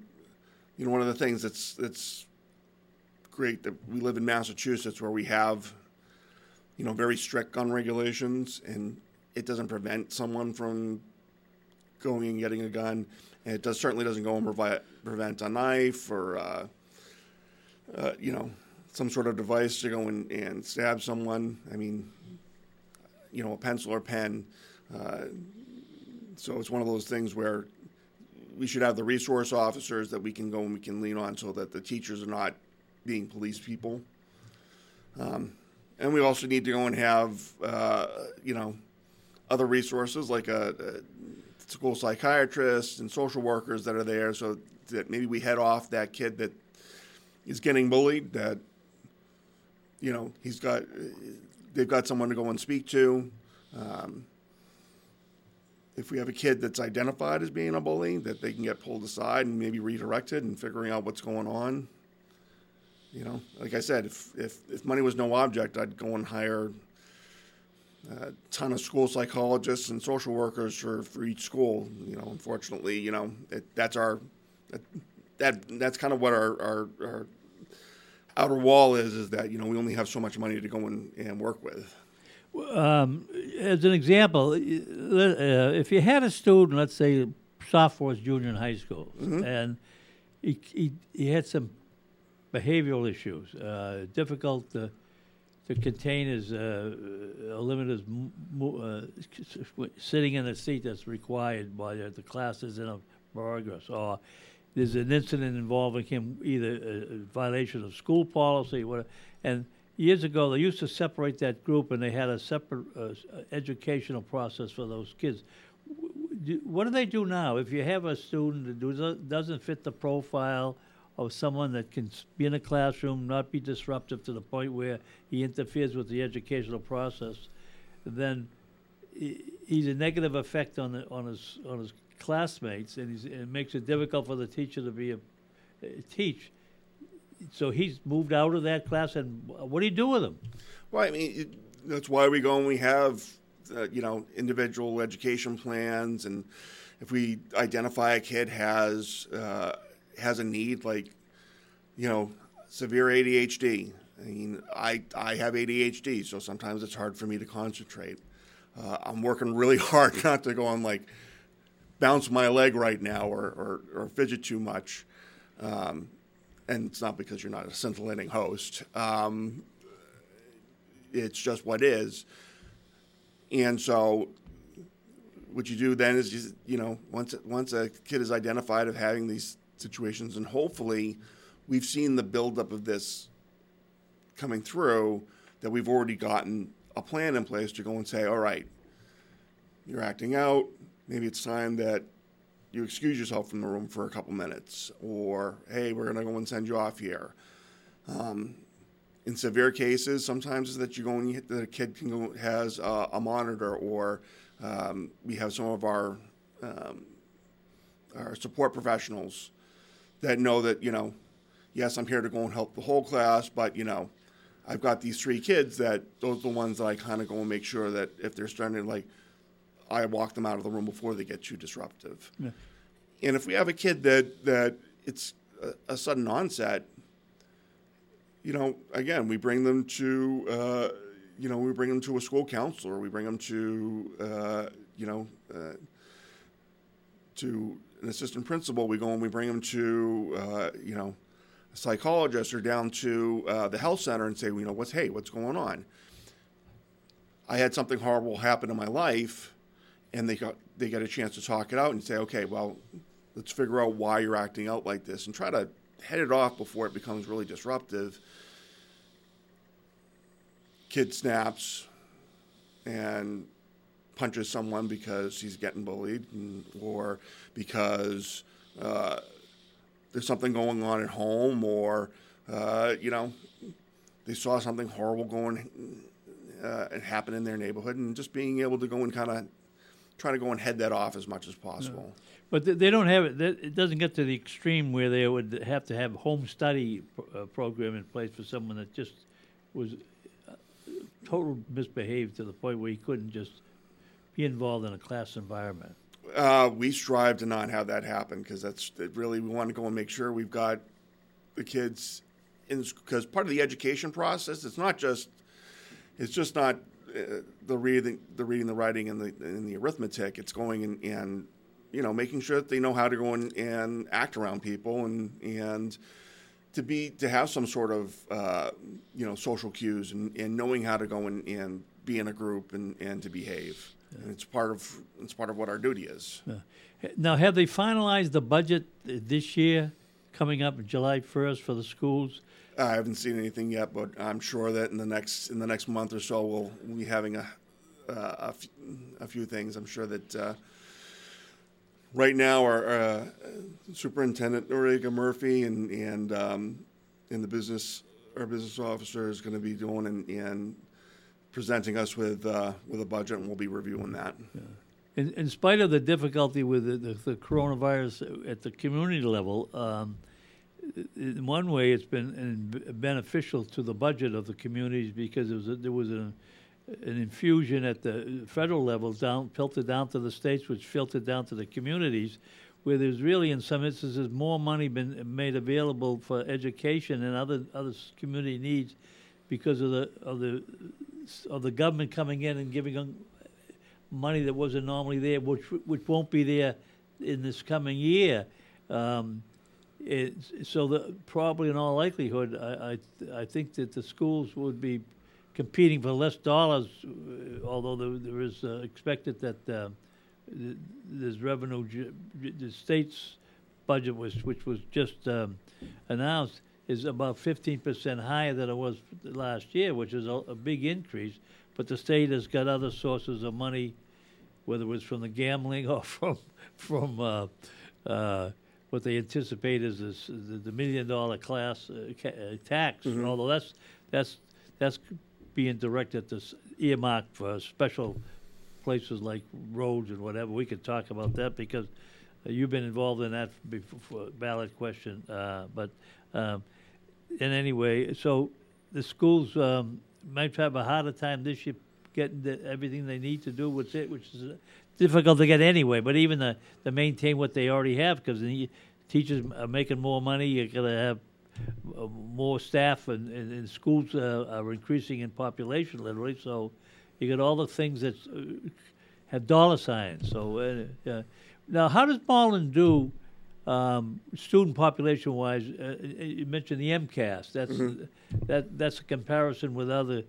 you know, one of the things that's that's great that we live in Massachusetts where we have you know very strict gun regulations, and it doesn't prevent someone from going and getting a gun. And it does certainly doesn't go and provide, prevent a knife or uh, uh, you know some sort of device to go and, and stab someone. I mean, you know, a pencil or pen. Uh, so it's one of those things where we should have the resource officers that we can go and we can lean on so that the teachers are not being police people. Um, and we also need to go and have, uh, you know, other resources like a, a school psychiatrist and social workers that are there so that maybe we head off that kid that is getting bullied that you know, he's got they've got someone to go and speak to. Um, if we have a kid that's identified as being a bully, that they can get pulled aside and maybe redirected and figuring out what's going on. You know, like I said, if if, if money was no object, I'd go and hire a ton of school psychologists and social workers for, for each school. You know, unfortunately, you know, it, that's our that, that that's kind of what our, our, our outer wall is is that you know we only have so much money to go and, and work with. Um, as an example, uh, if you had a student, let's say sophomores, junior in high school, mm-hmm. and he, he, he had some behavioral issues, uh, difficult to, to contain his, uh, limit his uh, sitting in a seat that's required by the, the classes in a progress, or there's an incident involving him, either a, a violation of school policy, whatever. And years ago, they used to separate that group, and they had a separate uh, educational process for those kids. What do they do now? If you have a student that doesn't fit the profile of someone that can be in a classroom, not be disruptive to the point where he interferes with the educational process, then he's a negative effect on the, on his on his classmates, and it makes it difficult for the teacher to be a uh, teach. So he's moved out of that class, and what do you do with him? Well, I mean, it, that's why we go and we have, uh, you know, individual education plans, and if we identify a kid has uh, has a need like, you know, severe ADHD. I mean, I I have ADHD, so sometimes it's hard for me to concentrate. Uh, I'm working really *laughs* hard not to go on like bounce my leg right now or, or, or fidget too much. Um, and it's not because you're not a scintillating host. Um, it's just what is. And so, what you do then is, you, you know, once once a kid is identified of having these situations, and hopefully, we've seen the buildup of this coming through, that we've already gotten a plan in place to go and say, all right, you're acting out maybe it's time that you excuse yourself from the room for a couple minutes, or hey, we're going to go and send you off here. Um, in severe cases, sometimes that you go and you, the kid can go, has a monitor, or um, we have some of our um, our support professionals that know that you know, yes, I'm here to go and help the whole class, but you know, I've got these three kids that those are the ones that I kind of go and make sure that if they're starting to like, I walk them out of the room before they get too disruptive. Yeah. And if we have a kid that that it's a, a sudden onset, you know, again, we bring them to, uh, you know, we bring them to a school counselor. We bring them to, uh, you know, uh, to an assistant principal. We go and we bring them to, uh, you know, a psychologist or down to uh, the health center and say, you know, what's hey, what's going on? I had something horrible happen in my life, and they got they get a chance to talk it out and say, okay, well, let's figure out why you're acting out like this and try to head it off before it becomes really disruptive. Kid snaps and punches someone because he's getting bullied and, or because uh, there's something going on at home or, uh, you know, they saw something horrible going uh, and happen in their neighborhood and just being able to go and kind of try to go and head that off as much as possible. But they don't have it. It doesn't get to the extreme where they would have to have home study uh, program in place for someone that just was uh, total misbehaved to the point where he couldn't just be involved in a class environment. Uh, we strive to not have that happen because that's really we want to go and make sure we've got the kids in because part of the education process it's not just it's just not uh, the reading the reading the writing and the and the arithmetic it's going and, and you know making sure that they know how to go and, and act around people and and to be to have some sort of uh, you know social cues and, and knowing how to go and, and be in a group and, and to behave. And it's part of it's part of what our duty is. Now, have they finalized the budget this year, coming up July first for the schools? I haven't seen anything yet, but I'm sure that in the next in the next month or so we'll, we'll be having a uh, a, f- a few things. I'm sure that uh, right now our uh, superintendent Noriega Murphy and and um, and the business our business officer is going to be doing and, and presenting us with uh, with a budget, and we'll be reviewing that. In, in spite of the difficulty with the, the, the coronavirus at the community level, um, in one way, it's been beneficial to the budget of the communities because there was a, there was an, an infusion at the federal level down filtered down to the states, which filtered down to the communities, where there's really, in some instances, more money been made available for education and other other community needs because of the of the of the government coming in and giving them money that wasn't normally there, which which won't be there in this coming year. Um, it, so the, probably in all likelihood, I, I, I think that the schools would be competing for less dollars, uh, although there, there is uh, expected that uh, there's revenue. The state's budget was, which was just um, announced, is about 15% higher than it was last year, which is a, a, big increase. But the state has got other sources of money, whether it was from the gambling *laughs* or from from uh, uh, what they anticipate is this, the, the, million dollar class uh, ca- uh, tax. Mm-hmm. Although that's that's that's being directed to earmark for special places like roads and whatever. We could talk about that because uh, you've been involved in that before, ballot question. Uh, but um, in any way, so the schools um, might have a harder time this year getting the, everything they need to do with it, which is difficult to get anyway. But even to, to maintain what they already have, because the teachers are making more money, you're going to have uh, more staff, and, and, and schools uh, are increasing in population, literally. So you got all the things that uh, have dollar signs. So uh, now, how does Malden do? Um, student population wise, uh, you mentioned the MCAS. That's mm-hmm. that that's a comparison with other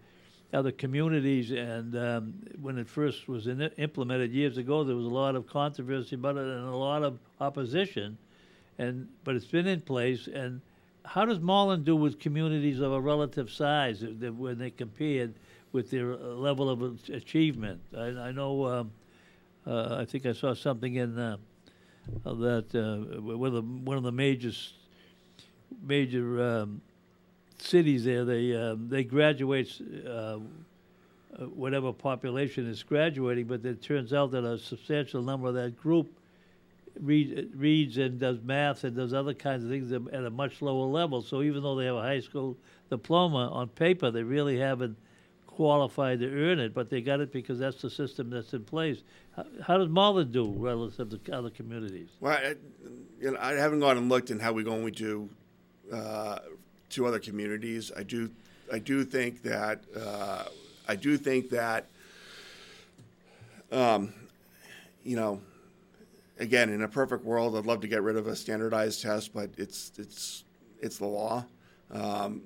other communities. And um, when it first was in, implemented years ago, there was a lot of controversy about it and a lot of opposition. And but it's been in place. And how does Malden do with communities of a relative size when they compared with their uh, level of achievement? I, I know. Um, uh, I think I saw something in uh, that uh, one of the one of the major major um, cities there, they um, they graduate uh, uh, whatever population is graduating, but it turns out that a substantial number of that group read, reads and does math and does other kinds of things at a much lower level. So even though they have a high school diploma on paper, they really haven't qualified to earn it, but they got it because that's the system that's in place. How, how does Malden do relative to other communities? Well, I, you know, I haven't gone and looked in how we're going to uh, to other communities. I do, I do think that uh, I do think that, um, you know, again, in a perfect world, I'd love to get rid of a standardized test, but it's it's it's the law. Um,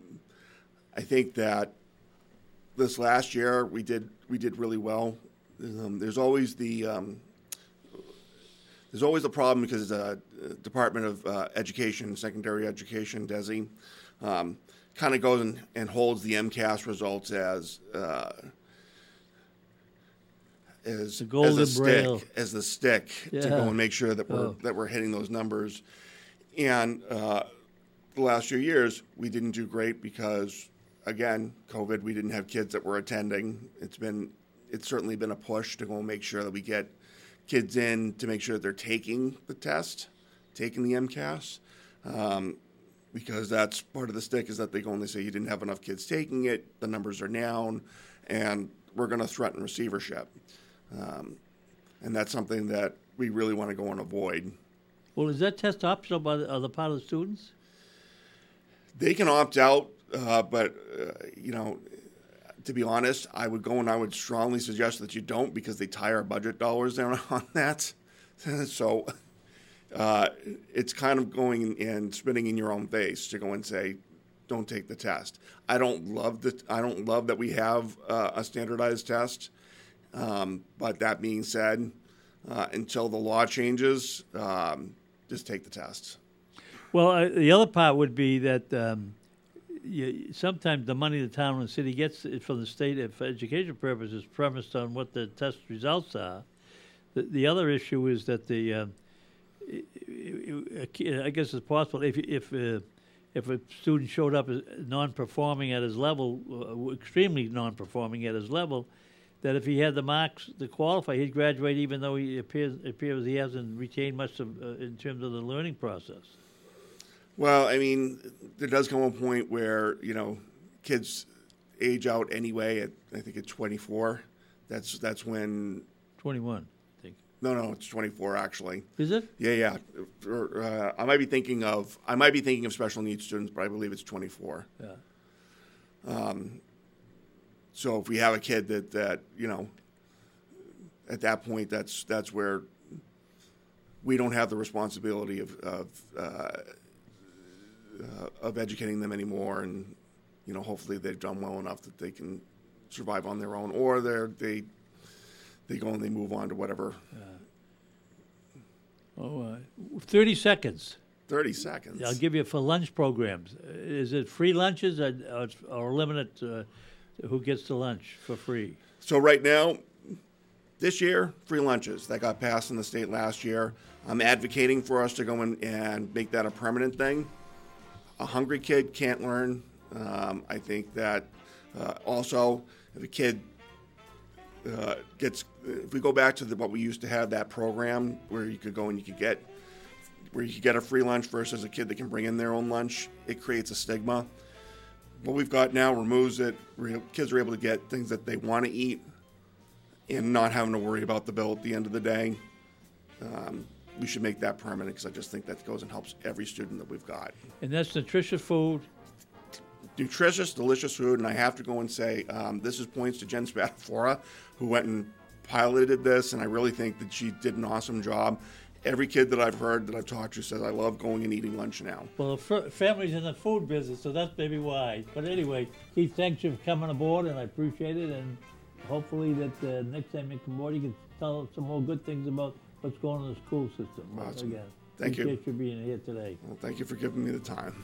I think that this last year we did we did really well. Um, there's always the um, there's always a problem because the Department of uh, Education, Secondary Education, DESE, um, kind of goes and, and, holds the MCAS results as uh, as, the as a stick, as the stick yeah. to go and make sure that we're oh. that we're hitting those numbers. And uh, the last few years, we didn't do great because, again, COVID. We didn't have kids that were attending. It's been it's certainly been a push to go and make sure that we get kids in to make sure that they're taking the test, taking the MCAS. Um, because that's part of the stick is that they go and they say you didn't have enough kids taking it, the numbers are down, and we're going to threaten receivership. Um, and that's something that we really want to go and avoid. Well, is that test optional by the, the part of the students? They can opt out, uh, but uh, you know, to be honest, I would go and I would strongly suggest that you don't because they tie our budget dollars down *laughs* on that. so uh, it's kind of going and spitting in your own face to go and say, "Don't take the test." I don't love the I don't love that we have uh, a standardized test, um, but that being said, uh, until the law changes, um, just take the test. Well, uh, the other part would be that. Um, you, sometimes the money the town and city gets from the state for education purposes is premised on what the test results are. The, the other issue is that the uh, I guess it's possible if if uh, if a student showed up non-performing at his level, uh, extremely non-performing at his level, that if he had the marks to qualify, he'd graduate even though he appears appears he hasn't retained much of, uh, in terms of the learning process. Well, I mean, there does come a point where you know kids age out anyway. At I think at 24, that's that's when 21. No, no, it's 24 actually. Is it? Yeah, yeah. Uh, I might be thinking of I might be thinking of special needs students, but I believe it's 24. Yeah. Um, so if we have a kid that that you know, at that point, that's that's where we don't have the responsibility of of, uh, uh, of educating them anymore, and you know, hopefully they've done well enough that they can survive on their own, or they they go and they move on to whatever. Uh, oh, uh, 30 seconds. 30 seconds. I'll give you for lunch programs. Is it free lunches or, or, or limited uh, who gets the lunch for free? So, right now, this year, free lunches. That got passed in the state last year. I'm advocating for us to go in and make that a permanent thing. A hungry kid can't learn. Um, I think that uh, also, if a kid uh, gets if we go back to the, what we used to have that program where you could go and you could get where you could get a free lunch versus a kid that can bring in their own lunch it creates a stigma. What we've got now removes it. Kids are able to get things that they want to eat and not having to worry about the bill at the end of the day. Um, we should make that permanent because i just think that goes and helps every student that we've got and that's nutritious food nutritious, delicious food, and I have to go and say um, this is points to Jen Spadafora, who went and piloted this, and I really think that she did an awesome job. Every kid that I've heard that I've talked to says I love going and eating lunch now. Well, the family's in the food business, so that's maybe why. But anyway, Keith, thanks for coming aboard, and I appreciate it. And hopefully, that uh, next time you come aboard, you can tell us some more good things about what's going on in the school system. Awesome. Again, thank appreciate you. you being here today. Well, thank you for giving me the time.